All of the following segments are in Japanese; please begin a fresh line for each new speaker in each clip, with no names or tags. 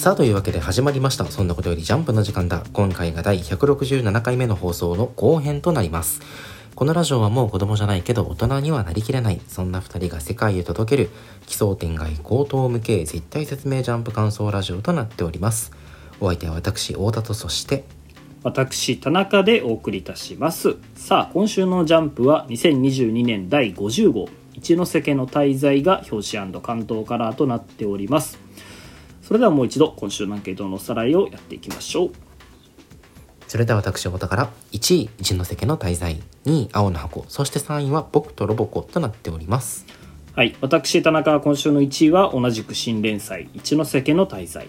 さあというわけで始まりました。そんなことよりジャンプの時間だ。今回が第167回目の放送の後編となります。このラジオはもう子供じゃないけど大人にはなりきれない。そんな2人が世界へ届ける。奇想天外高等無形絶対説明ジャンプ感想ラジオとなっております。お相手は私太田とそして
私田中でお送りいたします。さあ今週のジャンプは2022年第50号。一ノ瀬家の滞在が表紙関東カラーとなっております。それではもう一度今週のアンケートのおさらいをやっていきましょう。
それでは私太田から1位一ノ瀬家の滞在2位青の箱。そして3位は僕とロボコとなっております。
はい。私田中は今週の1位は同じく新連載。一ノ瀬家の滞在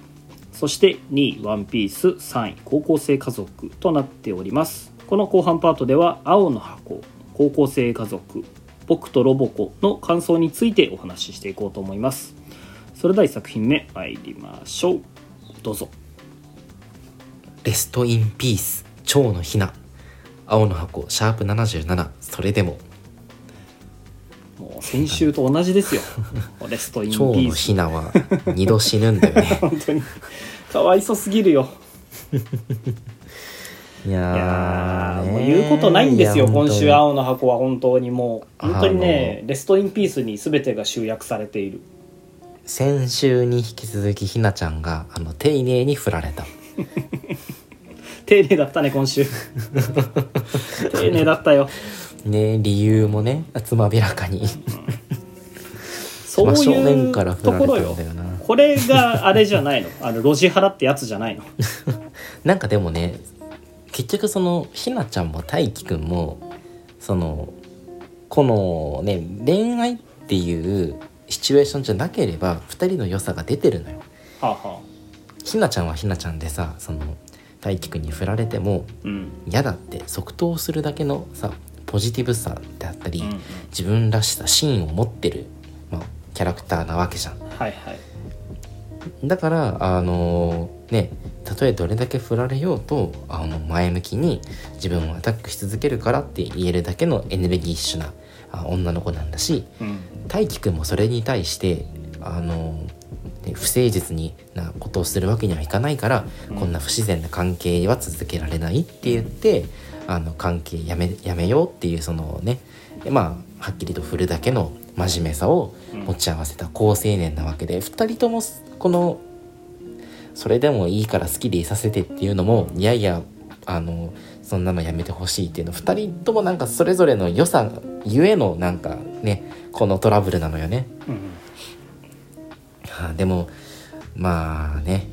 そして2位ワンピース。3位高校生家族となっております。この後半パートでは青の箱高校生家族僕とロボコの感想についてお話ししていこうと思いますそれでは1作品目参りましょう。どうぞ。
レストインピース蝶のひな。青の箱シャープ77それでも。
もう先週と同じですよ。レストインピ
蝶の
ース
ひなは二度死ぬんだよね。
本当に。かわいそすぎるよ。
いや
もう言うことないんですよ。今週青の箱は本当にもう。本当にね
あ
レストインピースに全てが集約されている
先週に引き続きひなちゃんがあの丁寧に振られた。
丁寧だったね今週。丁寧だったよ。
ね理由もねつまびらかに。
そういう
面から振
ところよ。これがあれじゃないの。あの路地払ってやつじゃないの。
なんかでもね結局そのひなちゃんも大輝くんもそのこのね恋愛っていうシチュエーションじゃなければ2人の良さが出てるのよ。
はあはあ。
ひなちゃんはひなちゃんでさその大輝くんに振られても
うん。
嫌だって即答するだけのさポジティブさであったり、
うんうん。
自分らしさ芯を持ってる、まあ、キャラクターなわけじゃん。
はいはい。
だからあのねたとえどれだけ振られようとあの前向きに自分をアタックし続けるからって言えるだけのエネルギッシュなあ女の子なんだし
うん。
大輝くんもそれに対してあのね不誠実になことをするわけにはいかないから、
うん。
こんな不自然な関係は続けられないって言ってあの関係やめやめようっていうそのねまあはっきりと振るだけの真面目さを持ち合わせた好青年なわけで、2人ともこのそれでもいいから好きでいさせてっていうのもいやいやあのそんなのやめてほしいっていうの2人ともなんかそれぞれの良さゆえのなんかねこのトラブルなのよね。
うん
はあでもまあね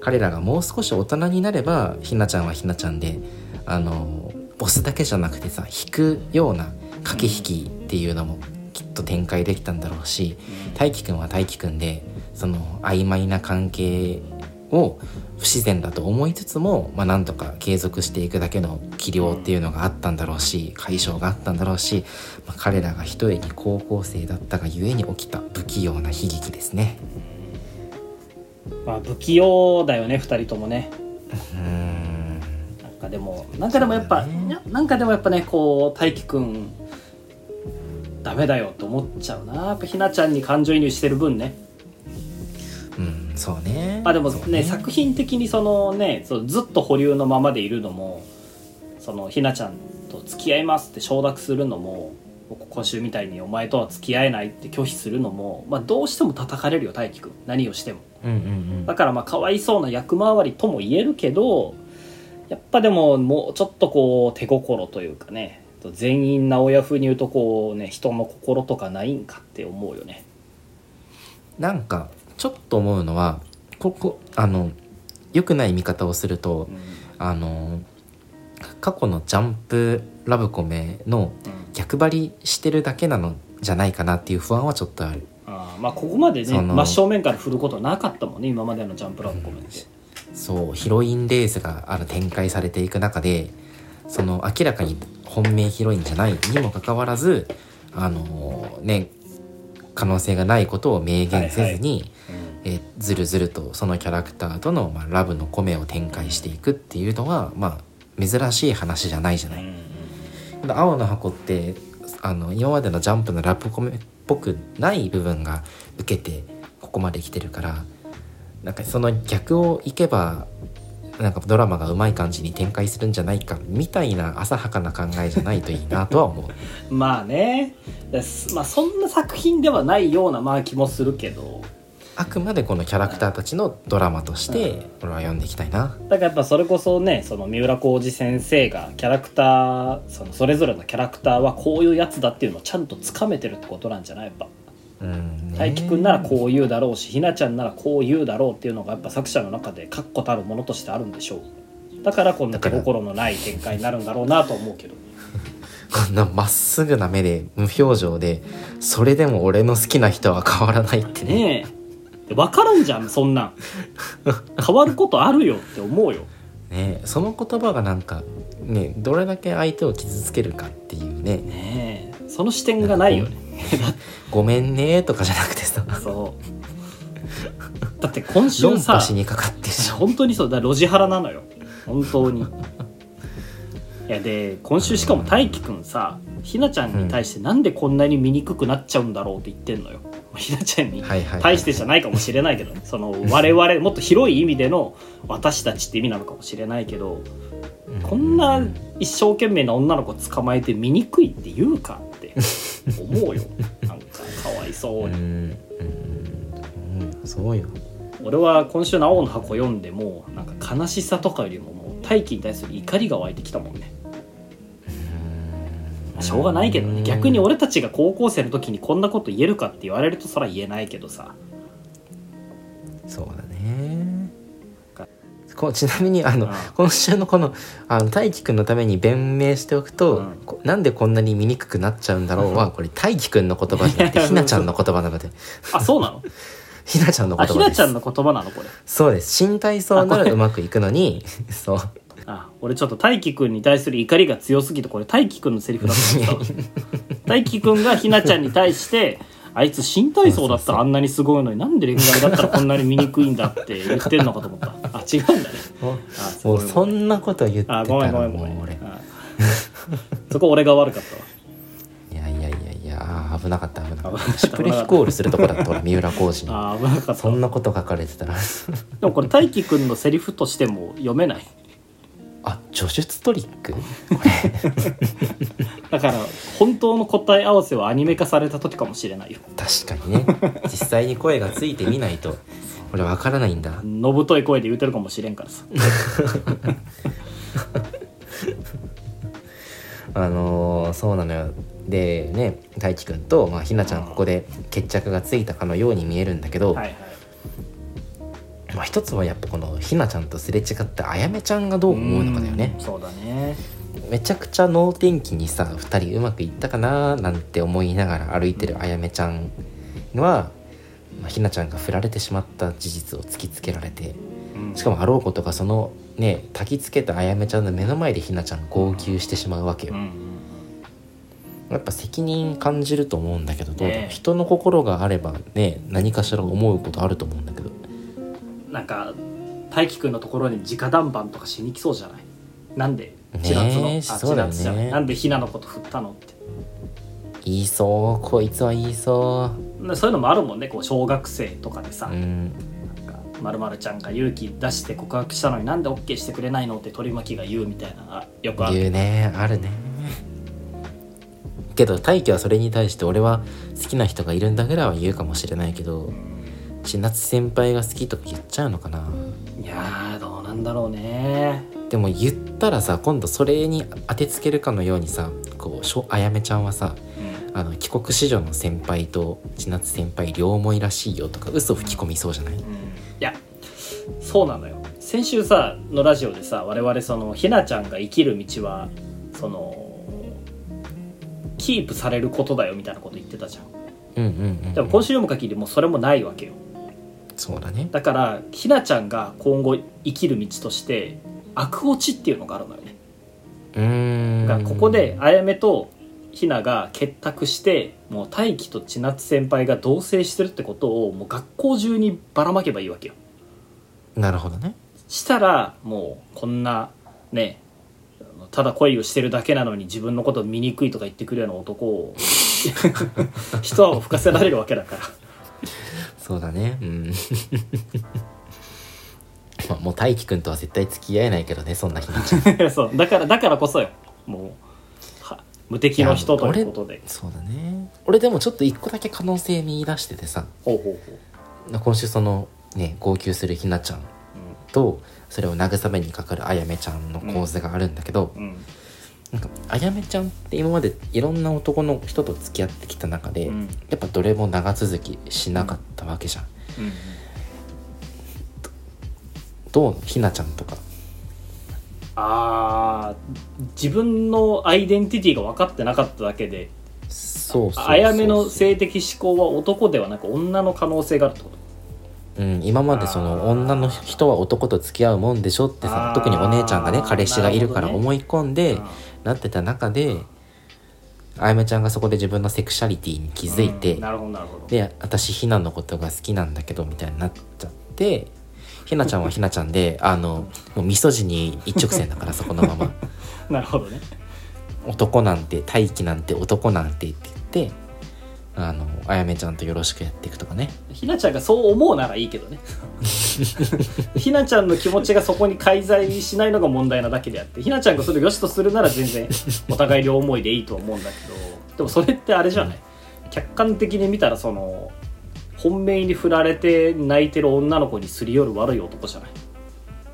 彼らがもう少し大人になればひなちゃんはひなちゃんであのボスだけじゃなくてさ引くような駆け引きっていうのもきっと展開できたんだろうし大輝くんは大輝くんでその曖昧な関係を不自然だと思いつつも、まあ、なんとか継続していくだけの器量っていうのがあったんだろうし解消があったんだろうし、まあ、彼らが一重に高校生だったがゆえに起きた不器用な悲劇ですね。
まあ不器用だよね2人ともね。
うーん。
なんかでもなんかでもやっぱ、
ね。
なんかでもやっぱねこう大輝くんダメだよって思っちゃうな。やっぱひなちゃんに感情移入してる分ね
うんそうね。
まあでも
そう
ね。作品的にそのねそうずっと保留のままでいるのもそのひなちゃんと付き合いますって承諾するのも今週みたいにお前とは付き合えないって拒否するのも、まあ、どうしても叩かれるよ大輝くん。何をしても。
うんうん
だからまあかわいそうな役回りとも言えるけどやっぱでももうちょっとこう手心というかね全員な親風に言うとこうね人の心とかないんかって思うよね。
うんなんかちょっと思うのはここあの良くない見方をすると
うん。
あの過去のジャンプラブコメの
うん。
逆張りしてるだけなのじゃないかなっていう不安はちょっとある。
あーまあここまでね真正面から振ることなかったもんね今までのジャンプラブコメって、
そうヒロインレースがあの展開されていく中でその明らかに本命ヒロインじゃないにもかかわらずあのね可能性がないことを明言せずに、えずるずるとそのキャラクターとの、まあ、ラブの米を展開していくっていうのはまあ珍しい話じゃないじゃない。
うん
青の箱ってあの今までのジャンプのラブコメっぽくない部分が受けてここまで来てるからなんかその逆をいけばなんかドラマがうまい感じに展開するんじゃないかみたいな浅はかな考えじゃないといいなとは思う。
まあね。まあそんな作品ではないようなまあ気もするけど。
あくまでこのキャラクターたちのドラマとして俺は読んでいきたいな。
だからやっぱそれこそねその三浦浩二先生がキャラクターそのそれぞれのキャラクターはこういうやつだっていうのをちゃんとつかめてるってことなんじゃない？やっぱ
うん。ね
大輝くんならこう言うだろうしひなちゃんならこう言うだろうっていうのがやっぱ作者の中で確固たるものとしてあるんでしょう。だからこんな手心のない展開になるんだろうなと思うけど。
こんなまっすぐな目で無表情でそれでも俺の好きな人は変わらないってね。
ね分からんじゃんそんなん。変わることあるよって思うよ。
ねその言葉がなんかねどれだけ相手を傷つけるかっていうね。
ねえその視点がないよね。
ごめんねとかじゃなくてさ。
そう。だって今
論
週さ
破しにかかって
本当にそう。だ路地腹なのよ。本当に。いやで今週しかも大輝くんさひなちゃんに対してなんでこんなに醜くなっちゃうんだろうって言ってんのよ。ひなちゃんに対してじゃないかもしれないけどねその我々もっと広い意味での私たちって意味なのかもしれないけどこんな一生懸命な女の子捕まえて醜いって言うか？って思うよ。なんかかわいそうに。
うんうんうん。そうよ。
俺は今週の「青の箱」読んでもなんか悲しさとかよりももう大輝に対する怒りが湧いてきたもんね。まあしょうがないけどね。逆に俺たちが高校生の時にこんなこと言えるかって言われるとそら言えないけどさ。
そうこ ちなみにあの、
うん。
今週のこのあの大輝くんのために弁明しておくと、
うん。
こなんでこんなに醜くなっちゃうんだろうはこれ大輝くんの言葉じゃなくてひなちゃんの言葉なので。
あそうなの？
ひなちゃんの言
あ
葉です。
ひなちゃんの言葉なのこれ。
そうです。新体操ならうまくいくのに そう。
あ俺ちょっと大輝くんに対する怒りが強すぎてこれ大輝くんのセリフだと思った大輝くんがひなちゃんに対してあいつ新体操だったらあんなにすごいのになんで恋愛だったらこんなに醜いんだって言ってんのかと思った。あ違うんだね。あ
もうそ
ん
んなこと言ってた
あごめんご
ら
めんごめん。
もう俺。
あそこ俺が悪かったわ。
いやいやいやいやあー危なかった。危なかっ
た。
たシュプレヒコールするとこだった俺三浦浩二に。
あ危なかった。
そんなこと書かれてたら。
でもこれ大輝くんのセリフとしても読めない
あ叙述トリック？
だから本当の答え合わせはアニメ化された時かもしれないよ。
確かにね。実際に声がついてみないと。俺わからないんだ。
のぶとい声で言うてるかもしれんからさ。
あのーそうなのよ。でね大輝くんと、まあ、ひなちゃんここで決着がついたかのように見えるんだけど、
はいはい
まあ、一つはやっぱこのひなちゃんとすれ違ったあやめちゃんがどう思うのかだよね。
うんそうだね。
めちゃくちゃ能天気にさ2人うまくいったかななんて思いながら歩いてるあやめちゃんは、まあ、ひなちゃんが振られてしまった事実を突きつけられて
うん。
しかもあろうことがそのね焚きつけたあやめちゃんの目の前でひなちゃん号泣してしまうわけよ、
うん
やっぱ責任感じると思うんだけどどうだろう。人の心があればね何かしら思うことあると思うんだけど。
うんなんか大輝くんのところに直談判とかしに来そうじゃない？なんで千夏の、
ねえ
あ千夏じゃない？なんでひなのこと振ったの？って。
言いそうこいつは言いそ
でそういうのもあるもんね。こう小学生とかでさ、
ううん。
なんかまるまるちゃんが勇気出して告白したのになんで OK してくれないのって取り巻きが言うみたいなのがよくある。
言うね。あるね。けど大輝はそれに対して俺は好きな人がいるんだぐらいは言うかもしれないけど千夏先輩が好きとか言っちゃうのかな。い
やーどうなんだろうね。
でも言ったらさ今度それに当てつけるかのようにさこうしょあやめちゃんはさ
うん。
あの帰国子女の先輩と千夏先輩両思いらしいよとか嘘吹き込みそうじゃない？
うん。いやそうなのよ。先週さのラジオでさ我々そのひなちゃんが生きる道はそのキープされることだよみたいなこと言ってたじゃん
うんうんうん、
でも今週読む限りもうそれもないわけよ
そうだね。
だからひなちゃんが今後生きる道として悪落ちっていうのがあるのよね。
うーん。
がここであやめとひなが結託してもう大輝と千夏先輩が同棲してるってことをもう学校中にばらまけばいいわけよ。
なるほどね。
したらもうこんなねただ恋をしてるだけなのに自分のことを醜いとか言ってくるような男を 一泡吹かせられるわけだから
そうだね。うん。まあもう大輝くんとは絶対付き合えないけどねそんなひなち。ゃ ん
そうだからだからこそよ。もうは無敵の人ということで。
そうだね。俺でもちょっと一個だけ可能性見出しててさ。
ほうほうほう。
今週そのね号泣するひなちゃんとそれを慰めにかかるあやめちゃんの構図があるんだけど、
うん。うん
なんかあやめちゃんって今までいろんな男の人と付き合ってきた中で、
うん。
やっぱどれも長続きしなかったわけじゃん、
うん。
どうひなちゃんとか？
あー自分のアイデンティティが分かってなかっただけで
そうそうそうそう。
あやめの性的思考は男ではなく女の可能性があるってこと？
うん、今までその女の人は男と付き合うもんでしょってさ
あー。
特にお姉ちゃんがね彼氏がいるから
なるほど
思い込んで
うん
なってた中であやめちゃんがそこで自分のセクシャリティに気づいて、
うんなるほどなるほど。
で私ひなのことが好きなんだけどみたいになっちゃってひなちゃんはひなちゃんで あのもう味噌汁に一直線だからそこのまま。
なるほどね。
男なんて大気なんて男なんてって言ってあのあやめちゃんとよろしくやっていくとかね。
ひなちゃんがそう思うならいいけどね。ひなちゃんの気持ちがそこに介在しないのが問題なだけであってひなちゃんがそれを良しとするなら全然お互い両思いでいいと思うんだけどでもそれってあれじゃない？客観的に見たらその本命に振られて泣いてる女の子にすり寄る悪い男じゃない？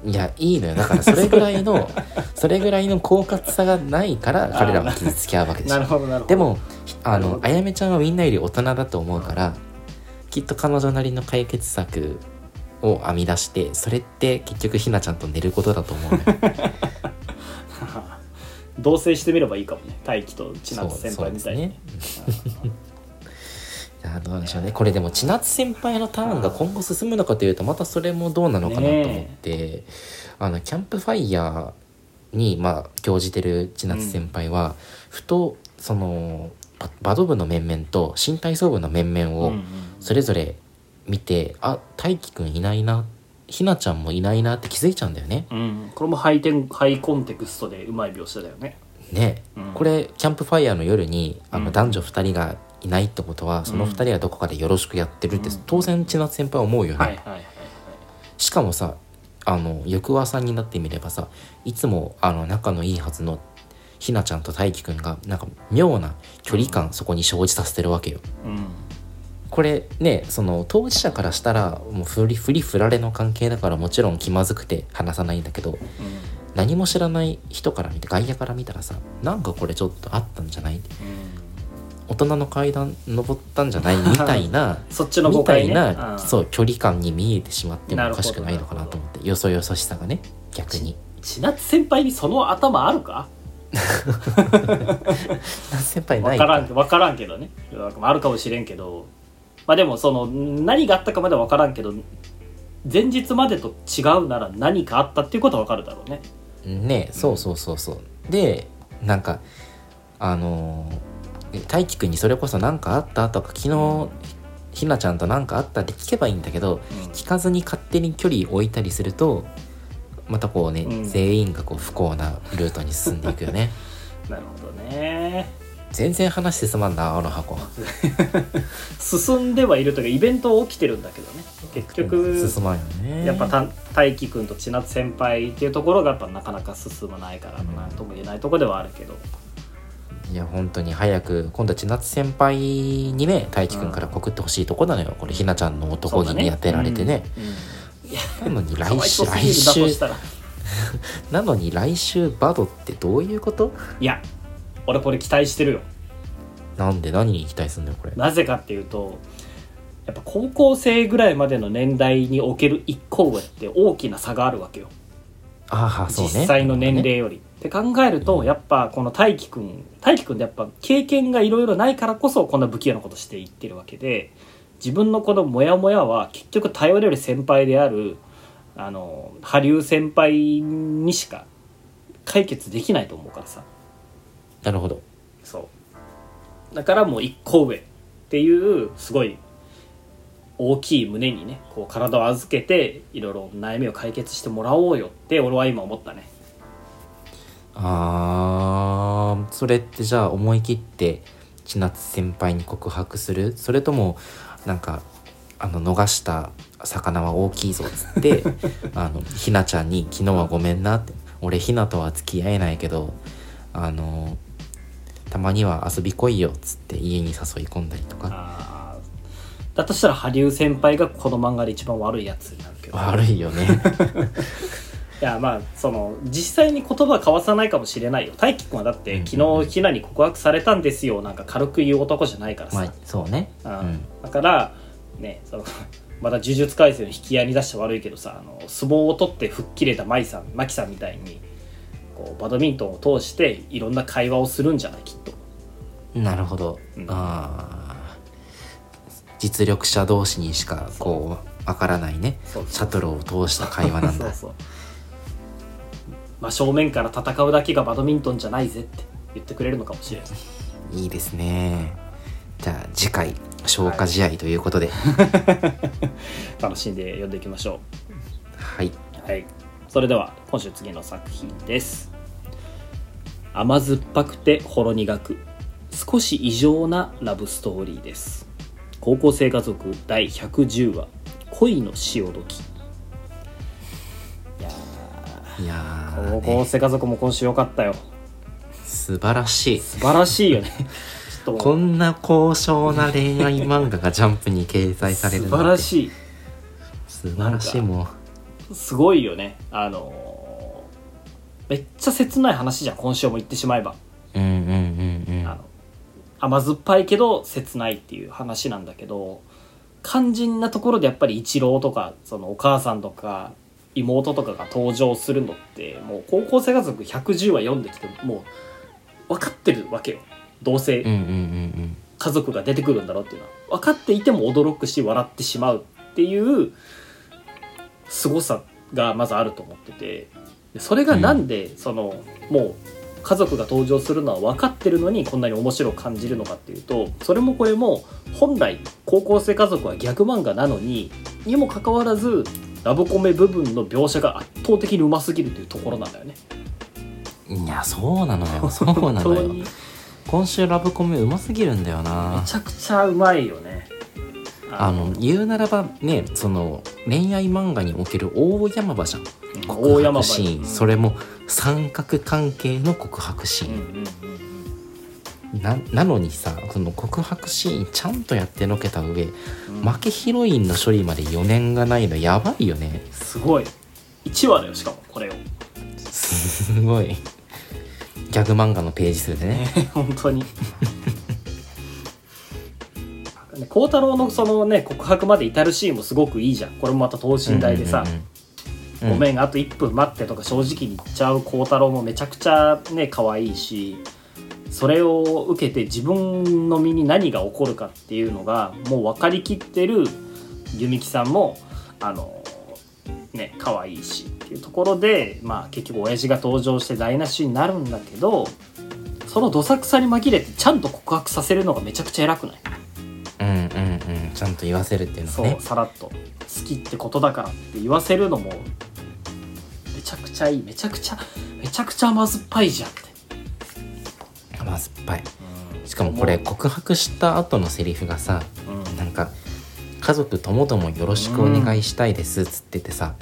いやいいのよ。だからそれぐらいのそれぐらいの狡猾さがないから彼らは傷つき合うわけでし
な
ょ
るほどなるほど。
でもあのあやめちゃんはみんなより大人だと思うからきっと彼女なりの解決策を編み出してそれって結局ひなちゃんと寝ることだと思うのよ
同棲してみればいいかもね。大輝と千夏先輩みたいに、
いやどうでしょうね。これでも千夏先輩のターンが今後進むのかというとまたそれもどうなのかなと思って、あのキャンプファイヤーにまあ興じてる千夏先輩は、ふとそのババド部の面々と新体操部の面々を
うんうん。
それぞれ見て、あ大輝くんいないなひなちゃんもいないなって気づいちゃうんだよね。
うん、これもハイテンハイコンテクストでうまい描写だよね。
ね、
うん。
これキャンプファイヤーの夜にあ
うん。
の男女2人がいないってことは、その2人はどこかでよろしくやってるって、
うん。
当然千夏先輩は思うよね、
はいはいはいはい。
しかもさあの翌朝になってみればさいつもあの仲のいいはずのひなちゃんと大輝くんがなんか妙な距離感そこに生じさせてるわけよ。
うん
これねその当事者からしたらもうフリフリフラレの関係だからもちろん気まずくて話さないんだけど何も知らない人から見て外野から見たらさなんかこれちょっとあったんじゃない？大人の階段登ったんじゃない？みたいな
そっちの誤
みたいな、
うん。
そう距離感に見えてしまってもおかしくないのかなと思ってよそよそしさがね逆に。
千夏先輩にその頭あるか？
先輩ない
分からん分からんけどね。あるかもしれんけど。まあでもその何があったかまでは分からんけど前日までと違うなら何かあったっていうことは分かるだろうね。
ねそうそうそうそう。でなんかあのー大輝くんにそれこそ何かあったとか昨日ひなちゃんと何かあったって聞けばいいんだけど聞かずに勝手に距離置いたりするとまたこうね、
うん。
全員がこう不幸なルートに進んでいくよね。
なるほどね。
全然話進まんなあの箱。
進んではいるというかイベント起きてるんだけどね。結局
進まんよね。
やっぱた大輝くんと千夏先輩っていうところがやっぱなかなか進まないからなんとも言えないところではあるけど。
いや本当に早く今度は千夏先輩にね大輝くんから告ってほしいとこなのよ。これひなちゃんの男気に当てられてね。
うん。うんいや
なのに来週来週。なのに来週バドってどういうこと？
いや俺これ期待してるよ。
なんで？何に期待すんだよこれ？
なぜかっていうとやっぱ高校生ぐらいまでの年代における一個上って大きな差があるわけよ。
ああそうね。
実際の年齢より。って考えるとやっぱこの大輝くん大輝くんってやっぱ経験がいろいろないからこそこんな不器用なことしていってるわけで自分のこのモヤモヤは結局頼れる先輩であるあの羽生先輩にしか解決できないと思うからさ。
なるほど。
そう。だからもう一個上っていうすごい大きい胸にねこう体を預けていろいろ悩みを解決してもらおうよって俺は今思ったね。
あーそれってじゃあ思い切って千夏先輩に告白する？それともなんかあの逃した魚は大きいぞっつって あのひなちゃんに「昨日はごめんな」って「俺ひなとは付き合えないけどあのたまには遊び来いよ」っつって家に誘い込んだりとか。
だとしたら羽生先輩がこの漫画で一番悪いやつになるけど。
悪いよね
いやまあその実際に言葉交わさないかもしれないよ。大輝くんはだって、
うん。
昨日ひなに告白されたんですよ。なんか軽く言う男じゃないからさ、
まあそうね。う
うん。
ん
だからねその まだ呪術廻戦の引き合いに出して悪いけどさあの相撲を取って吹っ切れた舞さん舞さんみたいにこうバドミントンを通していろんな会話をするんじゃないきっと。
なるほど、
うん。
あー。実力者同士にしかこうわからないね。
そう。
シャトルを通した会話なんだ。
そうそうまあ正面から戦うだけがバドミントンじゃないぜって言ってくれるのかもしれない。
いいですね。じゃあ次回消化試合ということで。
楽しんで読んでいきましょ
はい、
うはい。それでは今週次の作品です。甘酸っぱくてほろ苦く少し異常なラブストーリーです。高校生家族第110話恋の潮時い、やー
ー、
高校
ね、
生家族も今週良かったよ。
素晴らしい。
素晴らしいよね。ちょっと。
こんな高尚な恋愛漫画がジャンプに掲載される
素
なんて。
晴らしい。
素晴らしいも
すごいよね。あのーめっちゃ切ない話じゃん今週も言ってしまえば、
ううんうんうんうん。
あの甘酸っぱいけど切ないっていう話なんだけど肝心なところでやっぱり一郎とかそのお母さんとか妹とかが登場するのってもう高校生家族110話読んできてもう分かってるわけよ。どうせ家族が出てくるんだろうっていうのは。分かっていても驚くし笑ってしまうっていう凄さがまずあると思ってて。でそれがなんでその、もう家族が登場するのは分かってるのにこんなに面白く感じるのかっていうとそれもこれも本来高校生家族はギャグ漫画なのににもかかわらずラブコメ部分の描写が圧倒的にうますぎるというところなんだよね。
うんいやそうなのよ。そうなのよ。今週ラブコメうますぎるんだよな。
めちゃくちゃうまいよね。
あの。言うならばねその恋愛漫画における大山場じゃん。告
大山
白シーン。それも三角関係の告白シ
うんう
ー
んうん。
ン、ななのにさその告白シーンちゃんとやってのけた上、
うん。
負けヒロインの処理まで余念がないのやばいよね。
すごい。1話だよしかもこれを。
すごい。ギャグ漫画のページ数でね。
本当に。孝太郎のそのね告白まで至るシーンもすごくいいじゃん。これもまた等身大でさ。
うんうんうん「
ごめんあと1分待って」とか正直に言っちゃう孝太郎もめちゃくちゃね可愛いしそれを受けて自分の身に何が起こるかっていうのがもう分かりきってる弓木さんもあのね可愛いしっていうところでまあ結局親父が登場して台無しになるんだけどそのどさくさに紛れてちゃんと告白させるのがめちゃくちゃ偉くない？
うんうんうん。ちゃんと言わせるっていうの
そう、さらっと。好きってことだからって言わせるのもめちゃくちゃいい。めちゃくちゃめちゃくちゃ甘酸っぱいじゃんって、
甘酸っぱい。しかもこれ告白した後のセリフがさ
うん。
なんか「家族ともどもよろしくお願いしたいです」っつっててさ、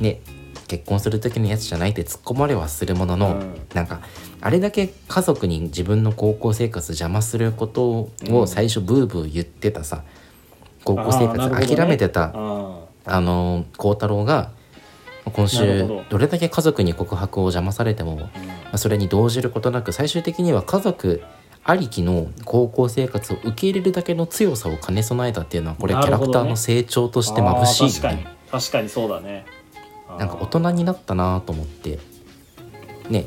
ね結婚する時のやつじゃないって突っ込まれはするものの、
うん。
なんかあれだけ家族に自分の高校生活邪魔することを最初ブーブー言ってたさ高校生活諦めてた
あ
あの孝太郎が今週
ほど。
どれだけ家族に告白を邪魔されても、ま
ー
あそれに動じることなく最終的には家族ありきの高校生活を受け入れるだけの強さを兼ね備えたっていうのはこれキャラクターの成長として眩しいよ
あー確かに。
ね
確かにそうだね。
なんか大人になったなと思ってね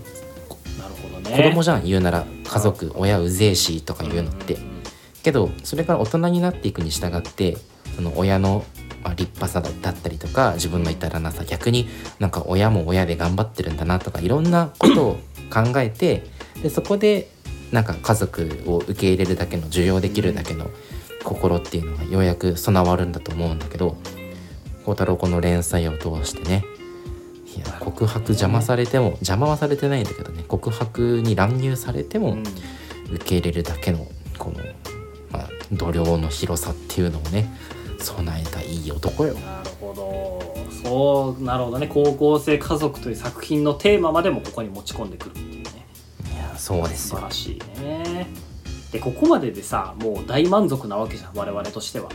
なるほどね。
子供じゃん言うなら家族親うぜえしとか言うのって。
んんん。
けどそれから大人になっていくに従ってその親のまあ立派さだったりとか自分の至らなさ逆になんか親も親で頑張ってるんだなとかいろんなことを考えてでそこでなんか家族を受け入れるだけの受容できるだけの心っていうのがようやく備わるんだと思うんだけど孝太郎この連載を通してねいや告白邪魔されても邪魔はされてないんだけどね告白に乱入されても、
うん。
受け入れるだけのこの、まあ、度量の広さっていうのをね備えたいい男よ。
なるほど。そうなるほどね。高校生家族という作品のテーマまでもここに持ち込んでくるっていうね。
いやそうですよ。
素晴らしいね。でここまででさもう大満足なわけじゃん我々としては。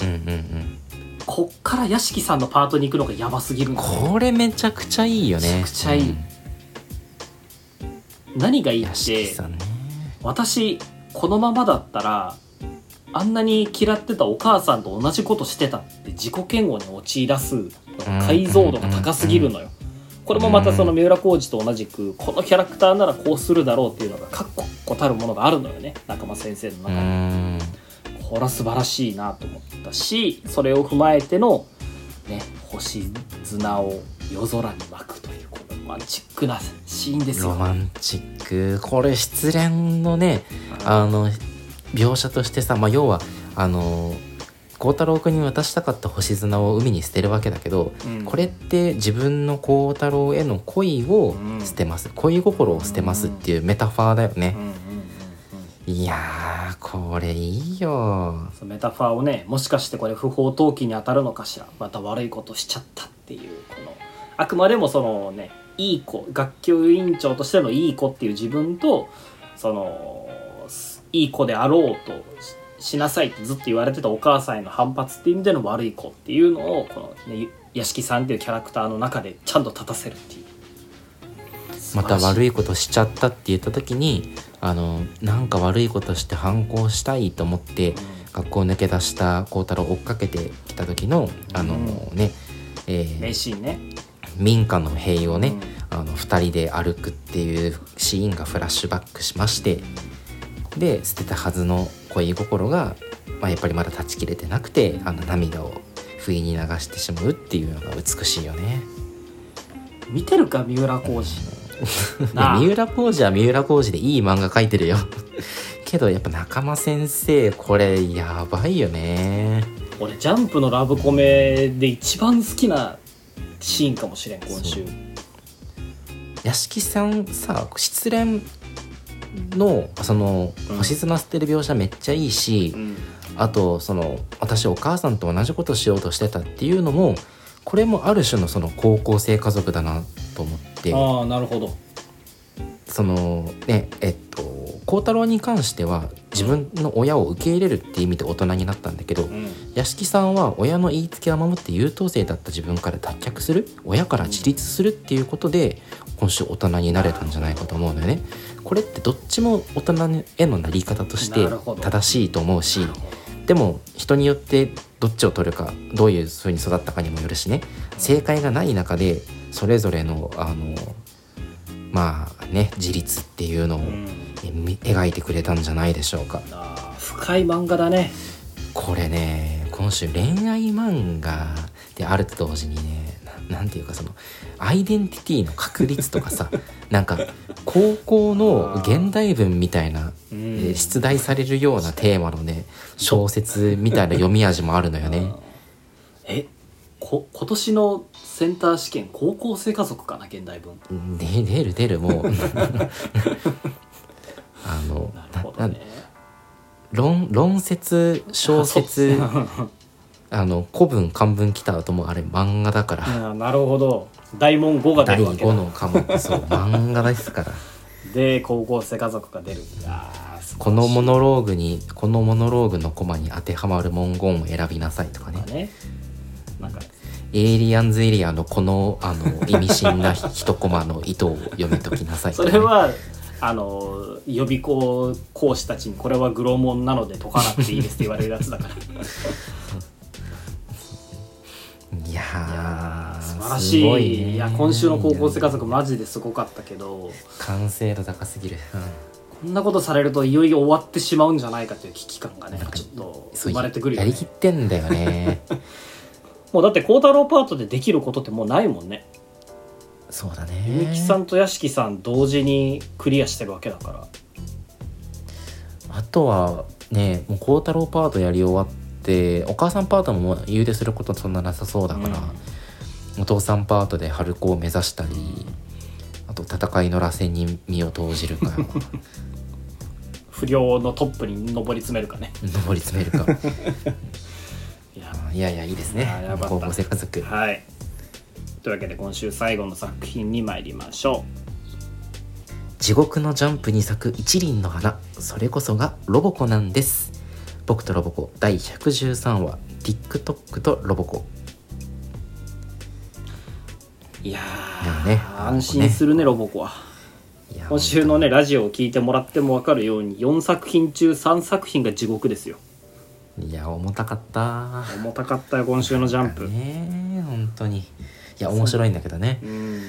うんうんうん。
こっから屋敷さんのパートに行くのがやばすぎるんだよ
これめちゃくちゃいいよね。
めちゃくちゃいい。
うん。
何がいいっ
屋敷
て
さんね。
私このままだったらあんなに嫌ってたお母さんと同じことしてたって自己嫌悪に陥らす解像度が高すぎるのよ。これもまたその三浦浩二と同じくこのキャラクターならこうするだろうっていうのが確固たるものがあるのよね仲間先生の
う
中に。
ん
これは素晴らしいなと思ったしそれを踏まえての、ね、星綱を夜空に巻くというこのロマンチックなシーンですよ。
ロマンチックこれ失恋のねあの描写としてさ、まあ、要はあの孝太郎君に渡したかった星綱を海に捨てるわけだけど、
うん。
これって自分の孝太郎への恋を捨てます、恋心を捨てますっていうメタファーだよね。
うん、うんうんうん。
いやーこれいいよ。
メタファーをねもしかしてこれ不法投棄に当たるのかしらまた悪いことしちゃったっていうこのあくまでもそのねいい子学級委員長としてのいい子っていう自分とそのすいい子であろうとししなさいってずっと言われてたお母さんへの反発っていう意味での悪い子っていうのをこの、ね、屋敷さんっていうキャラクターの中でちゃんと立たせるっていう。
また悪
い
いことしちゃったって言った時にあのなんか悪いことして反抗したいと思って学校抜け出した孝太郎を追っかけてきた時のあのね、えー
名シーンね。
民家の塀をね、あの2人で歩くっていうシーンがフラッシュバックしましてで捨てたはずの恋心が、まあ、やっぱりまだ断ち切れてなくてあの涙を不意に流してしまうっていうのが美しいよね。
見てるか三浦浩二
三浦浩二は三浦浩二でいい漫画描いてるよ。けどやっぱ仲間先生これやばいよね。
俺ジャンプのラブコメで一番好きなシーンかもしれん今週。
屋敷さんさ失恋のその
うん。
星綱捨てる描写めっちゃいいし、
うん。
あとその私お母さんと同じことしようとしてたっていうのもこれもある種のその高校生家族だなと思って。
ああなるほど。
そのねえっと孝太郎に関しては自分の親を受け入れるっていう意味で大人になったんだけど、
うん
屋敷さんは親の言いつけを守って優等生だった自分から脱却する？親から自立するっていうことで今週大人になれたんじゃないかと思うのよね。これってどっちも大人へのなり方として正しいと思うしでも人によってどっちを取るかどういう風に育ったかにもよるしね。正解がない中でそれぞれのあのまあね自立っていうのを描いてくれたんじゃないでしょうか。
深い漫画だね。
これね今週恋愛漫画であると同時にねななんていうかそのアイデンティティの確立とかさ なんか高校の現代文みたいな、
うん。
えー出題されるようなテーマのね小説みたいな読み味もあるのよね。
えこ今年のセンター試験高校生家族かな現代文。
で出る出るもう。あの
なるほど
な
ね
論論説小説
あ
の古文漢文来た後もあれ漫画だから。
なるほど。大問5が出
第
るわけだ。
5の科目そう 漫画ですから。
で高校生家族が出る。
このモノローグにこのモノローグのコマに当てはまる文言を選びなさいとかね。
まあね。なんか。
エイリアンズエリアのこのあの意味深な一コマの意図を読み解きなさいとかね、
それはあの予備校講師たちにこれはグロモンなので解かなくていいですって言われるやつだから。
いやー
素晴らしい。いや今週の高校生家族マジですごかったけど。
完成度高すぎる、
こんなことされるといよいよ終わってしまうんじゃないかという危機感がねちょっと生まれてくるよね。
やりきってんだよね。
もうだって孝太郎パートでできることってもうないもんね
そうだね。
きさんと屋敷さん同時にクリアしてるわけだから。
あとはねもう孝太郎パートやり終わってお母さんパートももう家出することそんななさそうだから、お父さんパートで春子を目指したりあと戦いの螺旋に身を投じるか
不良のトップに上り詰めるかね。
上り詰めるか。
いや。
いやいやいいですね。高校生家族
はいというわけで今週最後の作品に参りましょ
地獄のジャンプに咲く一輪の花。それこそがロボコなんです。僕とロボコ。第113話。TikTok とロボコ。
ういやー
いやね。
安心するねロボコは。今週のねラジオを聞いてもらっても分かるように4作品中3作品が地獄ですよ。
いや重たかった
重たかったよ今週のジャンプ。
ねえ本当にいや面白いんだけどね。
うん。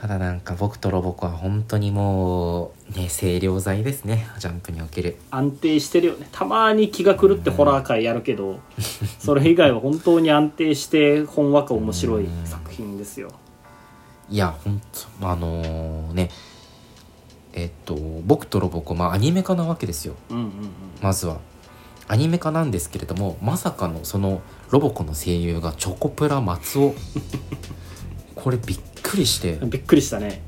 ただなんか僕とロボコは本当にもうね清涼剤ですね。ジャンプにおける。
安定してるよね。たまに気が狂ってホラー界やるけど、それ以外は本当に安定してほんわか面白い作品ですよ。
いや本当あのーねえっと僕とロボコまあアニメ化なわけですよ。
うんうんうん。
まずは。アニメ化なんですけれどもまさかのそのロボコの声優がチョコプラ松尾。これびっくりして。
びっくりしたね。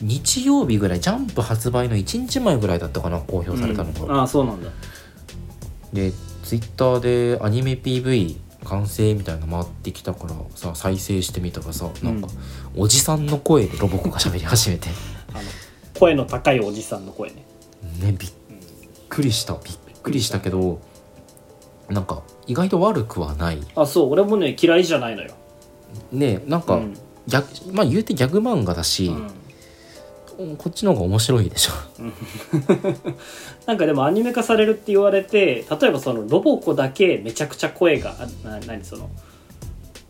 日曜日ぐらいジャンプ発売の1日前ぐらいだったかな公表されたのが、
うん。ああそうなんだ。
でツイッターでアニメ PV 完成みたいなの回ってきたからさ再生してみたらさなんか、おじさんの声でロボコが喋り始めて。
あの声の高いおじさんの声ね。
ねびっくりした。びっくりしたけどなんか意外と悪くはない。
あそう。俺もね嫌いじゃないのよ。
ねなんか、
うん。
逆まあ言うてギャグ漫画だし、
うん。
こっちの方が面白いでしょ。
なんかでもアニメ化されるって言われて例えばそのロボコだけめちゃくちゃ声があな何その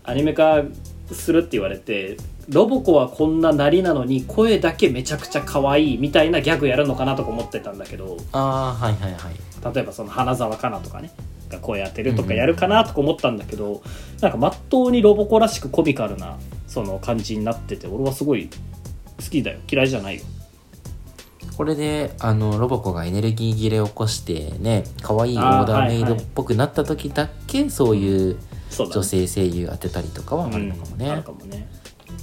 アニメ化するって言われてロボコはこんななりなのに声だけめちゃくちゃ可愛いみたいなギャグやるのかなとか思ってたんだけど。
ああはいはいはい。
例えばその花澤香菜とかねが声当てるとかやるかなとか思ったんだけど、なんかまっとうにロボコらしくコミカルなその感じになってて俺はすごい好きだよ。嫌いじゃないよ。
これであのロボコがエネルギー切れを起こしてね可愛いオーダーメイドっぽくなった時だけそういう女性声優当てたりとかはあるのかもね、
うんもね、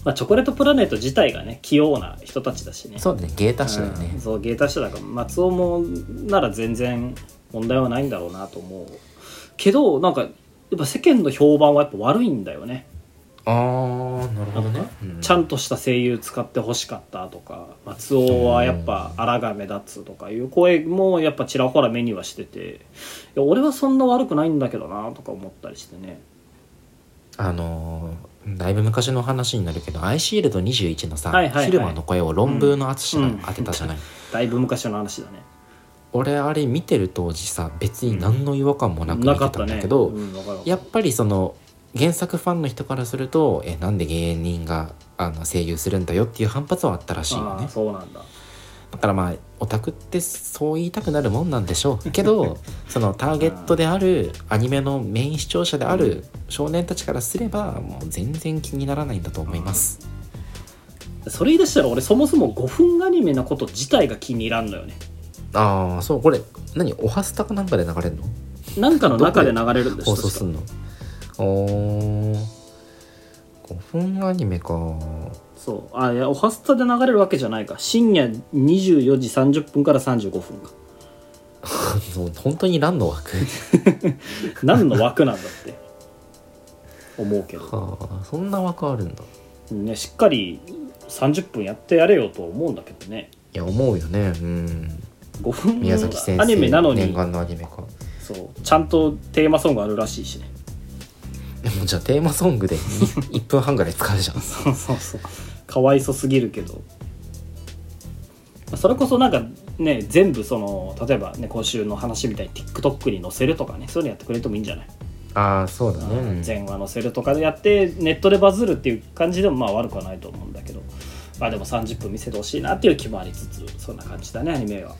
まあ、チョコレートプラネット自体がね器用な人たちだしね。
そうだね。芸達者だよね。
うん、そう芸達者だから松尾もなら全然問題はないんだろうなと思うけどなんかやっぱ世間の評判はやっぱ悪いんだよね、
あーなるほどね、うん。
ちゃんとした声優使ってほしかったとか松尾はやっぱ荒が目立つとかいう声もやっぱちらほら目にはしてていや俺はそんな悪くないんだけどなとか思ったりしてね。
あのーだいぶ昔の話になるけどアイシールド21のさ、
はいはいはい。
シルマの声を論文の淳
うん
が当てたじゃない、
だいぶ昔の話だね
俺あれ見てる当時さ別に何の違和感もなく見てたんだけど、
うんわかるわかる。
やっぱりその原作ファンの人からするとえなんで芸人があの声優するんだよっていう反発はあったらしいよね。
そうなんだ。
だからまあオタクってそう言いたくなるもんなんでしょうけど そのターゲットであるアニメのメイン視聴者である少年たちからすればもう全然気にならないんだと思います、
それ言い出したら俺そもそも5分アニメのこと自体が気に入らんのよね
ああそうこれ何おはスタかなんかで流れるの？
なんかの中で流れるんです
放送すんの？おー。5分アニメか。
そう。あいやおはスタで流れるわけじゃないか。深夜24時30分から35分か。
本当に何の枠？
何の枠なんだって。思うけど、
はあそんな枠あるんだ。
ね、しっかり30分やってやれよと思うんだけどね。
いや思うよね。うん
5分
宮崎先生
アニメなのに。
念願のアニメか。
そう。ちゃんとテーマソングあるらしいしね。
でもじゃあテーマソングで 1分半ぐらい使うじゃん。
そうそうそう。かわいそすぎるけど。それこそなんかね全部その例えばね今週の話みたいに TikTok に載せるとかねそういうのやってくれてもいいんじゃない、
ああそうだね、うん。
全話載せるとかでやってネットでバズるっていう感じでもまあ悪くはないと思うんだけど。まあでも30分見せてほしいなっていう気もありつつそんな感じだねアニメは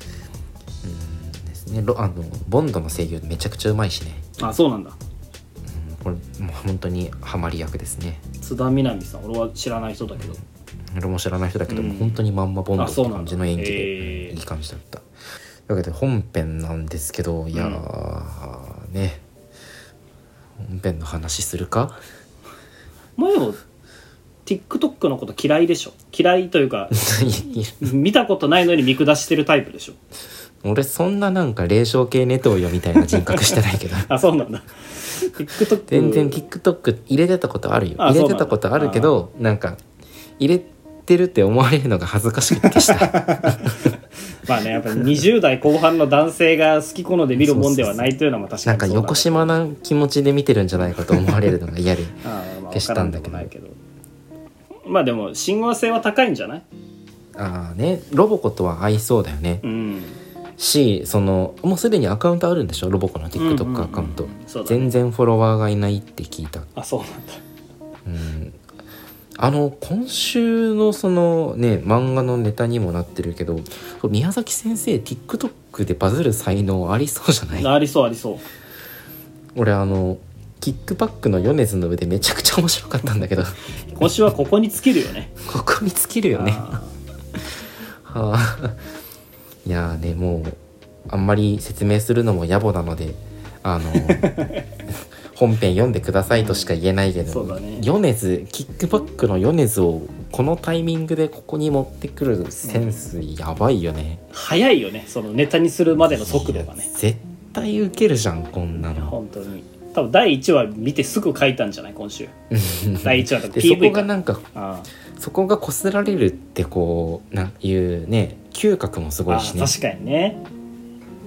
ねロあのボンドの声優めちゃくちゃうまいしね、
あそうなんだ。
うんこれもう本当にハマり役ですね。
津田みなみさん俺は知らない人だけど。
俺も知らない人だけど、
うん。
本当にまんまボンドって感じの演技で、
へー
いい感じだった。というわけで本編なんですけどいやー、ね。本編の話するか？
前も TikTok のこと嫌いでしょ。嫌いというか 見たことないのに見下してるタイプでしょ
俺そんななんか霊障系ネトウヨみたいな人格してないけど。
あそうなんだ。TikTok
全然 TikTok 入れてたことあるよ
あ
入れてたことあるけどなんか入れてるって思われるのが恥ずかしくてした。
まあねやっぱり20代後半の男性が好き好んで見るもんではないというのは確か
なんか横島な気持ちで見てるんじゃないかと思われるのが嫌で消したんだけど。
まあでも親和性は高いんじゃない？
ああねロボコとは合いそうだよね。
うん
しそのもうすでにアカウントあるんでしょ？ロボコの TikTok アカウント、全然フォロワーがいないって聞いた。
あそうなんだ。
うん。あの今週のそのね漫画のネタにもなってるけど宮崎先生 TikTok でバズる才能ありそうじゃない？
ありそうありそう。
俺あのキックパックの米津の上でめちゃくちゃ面白かったんだけど。
今週はここに尽きるよね。
ここに尽きるよね。
あ
はあいやーねもうあんまり説明するのも野暮なのであの 本編読んでくださいとしか言えないけど、
そうだね。
米津キックバックの米津をこのタイミングでここに持ってくるセンスやばいよね、
ー早いよねそのネタにするまでの速度がね。
絶対ウケるじゃんこんなの。
本当に。多分第1話見てすぐ書いたんじゃない今週。第1話とか
でそこ
PV か
がなんか
あ。
そこがこすられるってこうなんいうね嗅覚もす
あ
ごいしね。
あ確かにね。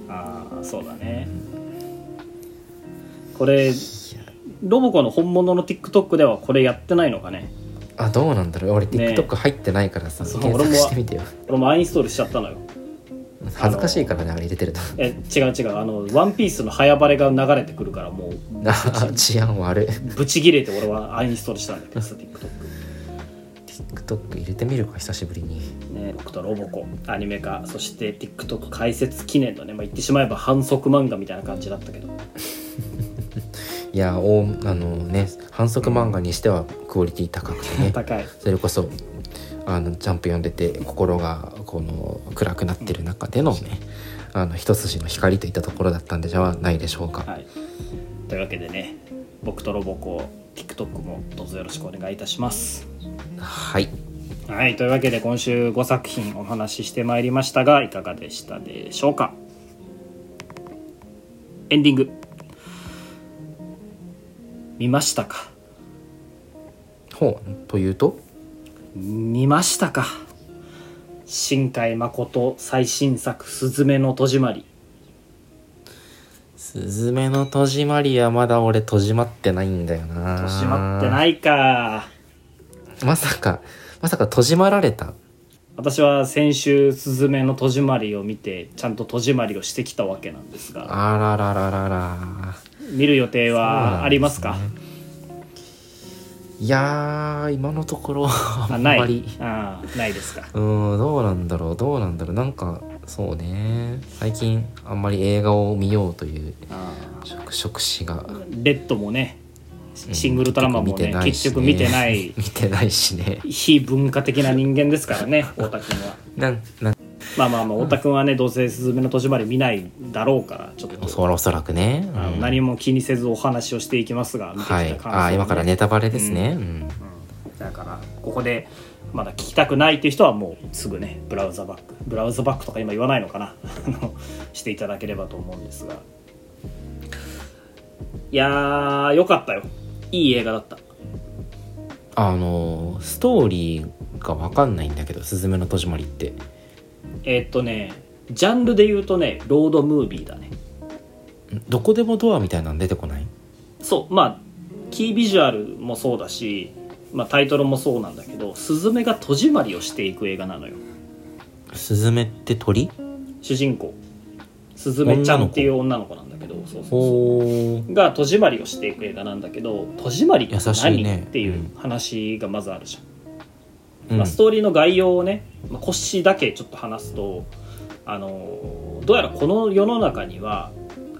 ああそうだね。これロボコの本物の TikTok ではこれやってないのかね？
あどうなんだろう。俺
ね
TikTok 入ってないからさ、
そう
検索してみてよ。
俺もアインストールしちゃったのよ。
恥ずかしいからねあれ入れてると。
え違う違う。あの「ワンピースの早バレが流れてくるからもう
あ治安悪い。
ブチギレて俺はアインストールしたんだけどさ TikTok
TikTok 入れてみるか久しぶりに
ね、僕とロボコアニメ化そして TikTok 開設記念のね、まあ、言ってしまえば反則漫画みたいな感じだったけど。
いやおあのね反則漫画にしてはクオリティ高くてね。
高い。
それこそあのジャンプ読んでて心がこの暗くなってる中でのねあの一筋の光といったところだったんでじゃないでしょうか、
はい。というわけでね僕とロボコ TikTok もどうぞよろしくお願いいたします。
はい
はいというわけで今週5作品お話ししてまいりましたがいかがでしたでしょうか？エンディング。見ましたか？
ほうというと？
見ましたか？新海誠最新作「すずめの戸締まり「
すずめの戸締まり」はまだ俺戸締まってないんだよ」な。
戸締まってないか。
まさかまさか戸締まられた？
私は先週「すずめの戸締まり」を見てちゃんと戸締まりをしてきたわけなんですが
あららららら。
見る予定はありますか？
いやー今のところあ
あない
んまり。
ああないですか。
うんどうなんだろうどうなんだろう。なんかそうね。最近あんまり映画を見ようという
あ
触触手が。
あレッドもねシングルトラマンもね,、
うん
結局見てない。
見てないしね。
非文化的な人間ですからね 太田君は。
なんなん。
まあまあまあ太田君はねどうせ「すずめの戸締まり」見ないだろうからちょっと。
おそおそらくね、
何も気にせずお話をしていきますが
はいあ今からネタバレですね、うん。
だからここでまだ聞きたくないっていう人はもうすぐねブラウザバック。ブラウザバックとか今言わないのかな。していただければと思うんですが。いやーよかったよいい映画だった。
あのストーリーが分かんないんだけど「すずめの戸締まり」って。
えーっとねジャンルで言うとねロードムービーだね。
どこでもドアみたいなの出てこない？
そうまあキービジュアルもそうだし、まあ、タイトルもそうなんだけどスズメが戸締まりをしていく映画なのよ。
スズメって鳥？
主人公スズメちゃんっていう女の子なんだけどそうそうそう。が戸締まりをしていく映画なんだけど戸締まりって何、
ね。
っていう話がまずあるじゃん、
うん。
まあ、ストーリーの概要をね、まあ、腰だけちょっと話すとあのどうやらこの世の中には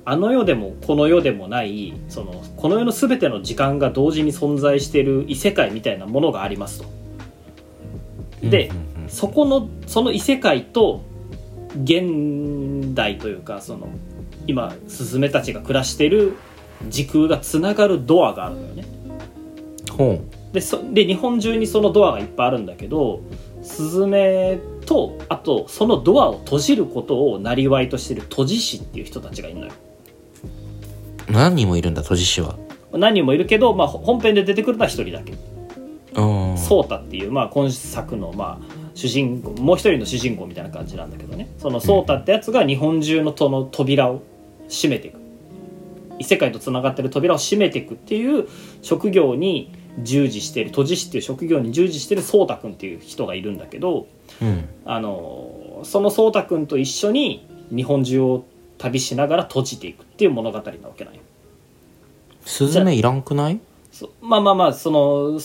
あの世でもこの世でもないそのこの世の全ての時間が同時に存在している異世界みたいなものがありますと。でそこのその異世界と現代というかその今スズメたちが暮らしてる時空がつながるドアがあるのよね。
ほ
でそで日本中にそのドアがいっぱいあるんだけどスズメとあとそのドアを閉じることを生りとしてる閉じ師っていう人たちがいるのよ。
何人もいるんだ閉じ師は。
何人もいるけど、まあ、本編で出てくるのは一人だけ。
うん
ソータっていう、まあ、今作の、まあ、主人公もう一人の主人公みたいな感じなんだけどね。そのソータってやつが日本中のとの扉を閉めていく。異世界とつながってる扉を閉めていくっていう職業に従事している閉じ師っていう職業に従事しているソータ君っていう人がいるんだけど
うん。
あのそのソータ君と一緒に日本中を旅しながら閉じていくっていう物語なわけなんよ。
スズメいらんくない？
そまあまあまあその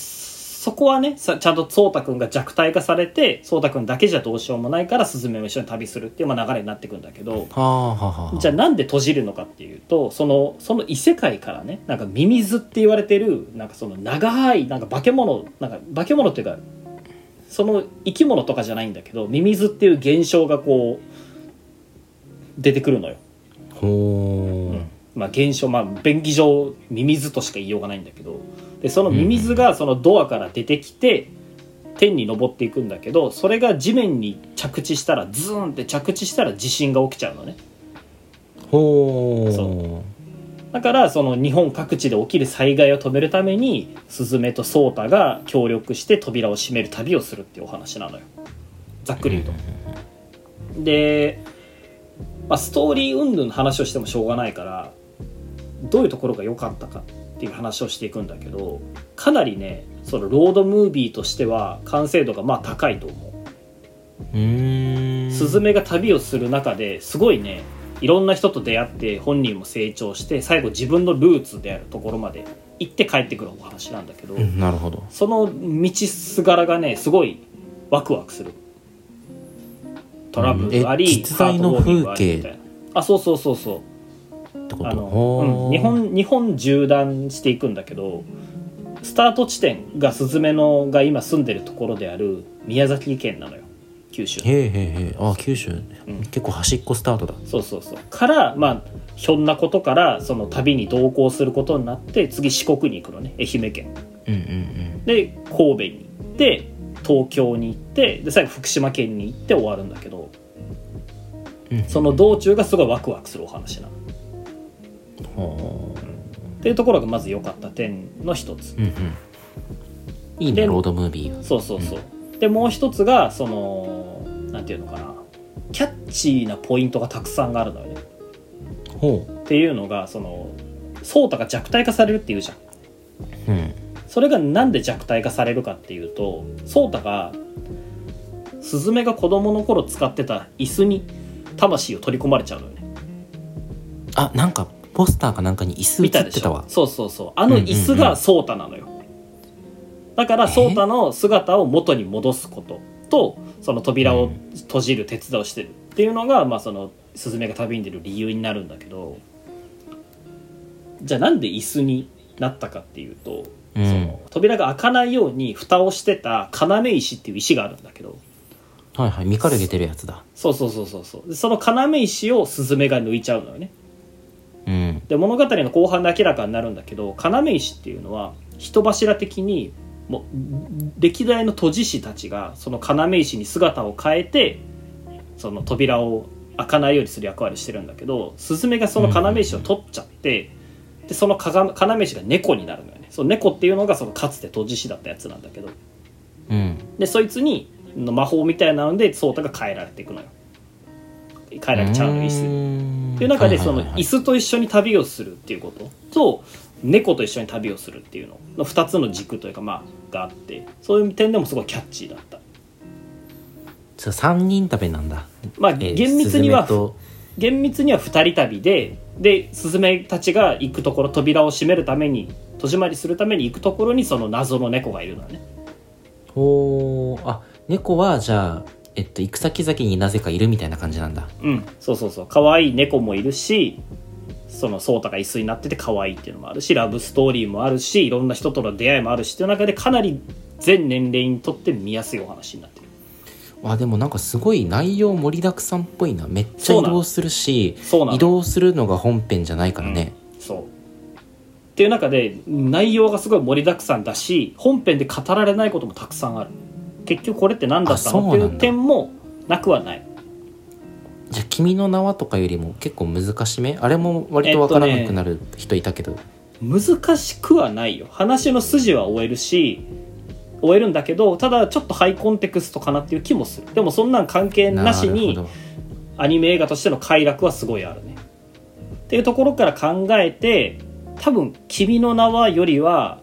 そこはねさちゃんと颯太君が弱体化されて颯太君だけじゃどうしようもないからスズメも一緒に旅するっていうまあ流れになっていくんだけど
はあはあはあ。
じゃあなんで閉じるのかっていうとそのその異世界からねなんかミミズって言われてるなんかその長いなんか化け物なんか化け物っていうかその生き物とかじゃないんだけどミミズっていう現象がこう出てくるのよ。
ほう。
まあ、現象まあ便宜上ミミズとしか言いようがないんだけどでそのミミズがそのドアから出てきて、天に登っていくんだけどそれが地面に着地したらズーンって着地したら地震が起きちゃうのね。
ほう。
そだからその日本各地で起きる災害を止めるためにスズメとソータが協力して扉を閉める旅をするっていうお話なのよ。ざっくり言うと。で、まあ、ストーリー云々の話をしてもしょうがないからどういうところが良かったか。っていう話をしていくんだけどかなりねそのロードムービーとしては完成度がまあ高いと思う。スズメが旅をする中ですごいねいろんな人と出会って本人も成長して最後自分のルーツであるところまで行って帰ってくるお話なんだけど、
うんなるほど。
その道すがらがねすごいワクワクする。トラブルがあり、
うんえ実在の風景。
みたいな。あそうそうそうそう
ってこと？
あの、
ほう
うん、日本日本縦断していくんだけどスタート地点がスズメのが今住んでるところである宮崎県なのよ。九州。の
へえへえへえあ九州、結構端っこスタートだ。
そうそうそう。からまあひょんなことからその旅に同行することになって次四国に行くのね。愛媛県。
うんうん
で神戸に行って東京に行ってで最後福島県に行って終わるんだけど
うん
その道中がすごいワクワクするお話なの。
ほ
っていうところがまず良かった点の一つ。
ううんうん。いいね
で
ロードムービーは。
そうそうそう、でもう一つがそのなんていうのかな。キャッチーなポイントがたくさんあるのよね。
ほ
っていうのがそのソータが弱体化されるっていうじゃん。
ううん。
それがなんで弱体化されるかっていうとソータがスズメが子供の頃使ってた椅子に魂を取り込まれちゃうのよね。
あなんかポスターかなんかに椅子映ってたわ。
そうそうそう。あの椅子がソータなのよ、だからソータの姿を元に戻すこととその扉を閉じる手伝いをしてるっていうのが、まあ、そのスズメが旅に出る理由になるんだけどじゃあなんで椅子になったかっていうと、
うん。
その扉が開かないように蓋をしてた要石っていう石があるんだけど
はいはい。ミカルゲてるやつだ。
そうそうそうそうそう。でその要石をスズメが抜いちゃうのよね。
うん
で物語の後半で明らかになるんだけど要石っていうのは人柱的にもう歴代の都知師たちがその要石に姿を変えてその扉を開かないようにする役割してるんだけどスズメがその要石を取っちゃって、でその要石が猫になるのよね。その猫っていうのがそのかつて都知師だったやつなんだけど。
うん。
でそいつにの魔法みたいなので颯太が変えられていくのよ変えられちゃうの椅子。っていう中でその椅子と一緒に旅をするっていうことと猫と一緒に旅をするっていうの。の2つの軸というかまあがあって。そういう点でもすごいキャッチーだった。
そう3人旅なんだ。
まあ
えー
厳密には厳密には2人旅ででスズメたちが行くところ扉を閉めるために戸締まりするために行くところにその謎の猫がいるのね。
ほうあ猫はじゃあえっと行く先々になぜかいるみたいな感じなんだ。
うん。そうそうそう。可愛い猫もいるしそのソータが椅子になってて可愛いっていうのもあるしラブストーリーもあるしいろんな人との出会いもあるしっていう中でかなり全年齢にとって見やすいお話になってる。
あでもなんかすごい内容盛りだくさんっぽいな。めっちゃ移動するし移動するのが本編じゃないからね、
そう。っていう中で内容がすごい盛りだくさんだし本編で語られないこともたくさんある結局これって何だったのってい
う
点もなくはない。
じゃあ「君の名は」とかよりも結構難しめ？あれも割とわからなくなる人いたけど、
難しくはないよ。話の筋は終えるし終えるんだけどただちょっとハイコンテクストかなっていう気もする。でもそんなん関係なしにアニメ映画としての快楽はすごいあるね。っていうところから考えて多分「君の名は」よりは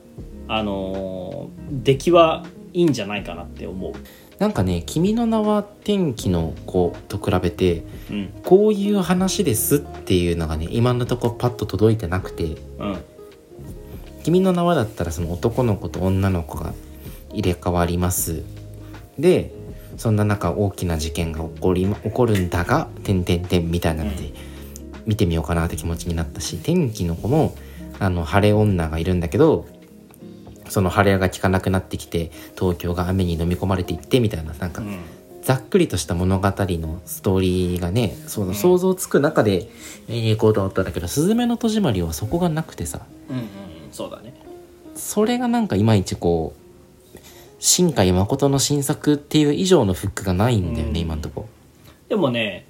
あのー出来はいいんじゃないかなって思う。
なんかね「君の名は天気の子」と比べて
うん。
こういう話ですっていうのがね今のところパッと届いてなくて
うん「
君の名は」だったらその男の子と女の子が入れ替わります。でそんな中大きな事件が起こり起こるんだが「てんてんてん」みたいなので見てみようかなって気持ちになったし天気の子もあの晴れ女がいるんだけどその晴れが効かなくなってきて東京が雨に飲み込まれていってみたいななんか
うん。
ざっくりとした物語のストーリーがねその想像つく中で見に行こうと思ったんだけど「すずめの戸締まり」はそこがなくてさ。
うんうんそうだね。
それがなんかいまいちこう新海誠の新作っていう以上のフックがないんだよね、
うん。
今んとこ。
でもね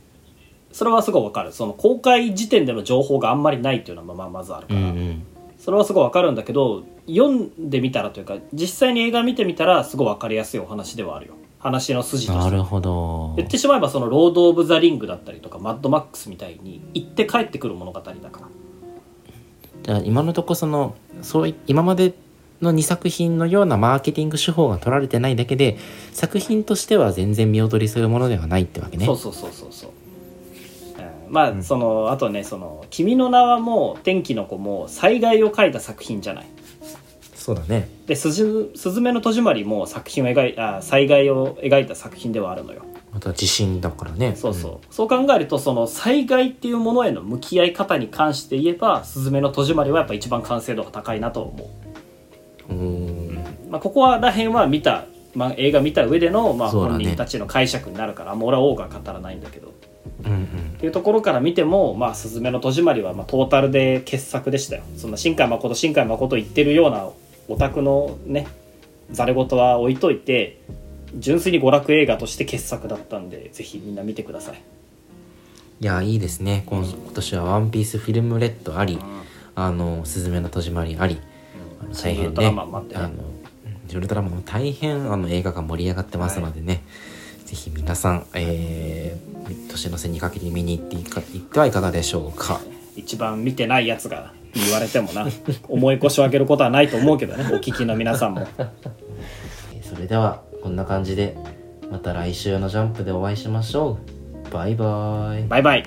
それはすごいわかる。その公開時点での情報があんまりないっていうのはまあまずあるか
うん
ら、
うん
それはすごいわかるんだけど読んでみたらというか実際に映画見てみたらすごいわかりやすいお話ではあるよ。話の筋として。
なるほど。
言ってしまえばその「ロード・オブ・ザ・リング」だったりとか「マッドマックス」みたいに行って帰ってくる物語だから。
じゃあ今のとこそのそうい今までの2作品のようなマーケティング手法が取られてないだけで作品としては全然見劣りするものではないってわけね。
そうそうそうそうそう、うん。まあ、そのあとねその「君の名は」も「天気の子」も災害を描いた作品じゃない。
そうだね。
で「すずすずめの戸締まり」も作品を描いあ災害を描いた作品ではあるのよ。
また地震だからね。
そうそう、そう考えるとその災害っていうものへの向き合い方に関して言えば「すずめの戸締まり」はやっぱ一番完成度が高いなと思う。
うんうん。
まあ、ここはらへんは見た、まあ、映画見た上での、まあ、本人たちの解釈になるから、もう俺は多くは語らないんだけど。っ
うんうん。
ていうところから見ても「まあ、すずめの戸締まりは」まあ、トータルで傑作でしたよ。そんな新海誠新海誠言ってるようなオタクのねざれ言は置いといて純粋に娯楽映画として傑作だったんでぜひみんな見てください、
いやいいですね。今今年は「ワンピースフィルムレッドあり「あのすずめの戸締まり」ありあの大変ね。
マンもあってね。
あのウルトラマンも大変あの映画が盛り上がってますのでね、ぜひ皆さん、えー、年の瀬にかけて見に行っていか行ってはいかがでしょうか？
一番見てないやつが言われてもな重い腰を上げることはないと思うけどね お聞きの皆さんも。
それではこんな感じでまた来週のジャンプでお会いしましょう。バイバイ。
バイバイ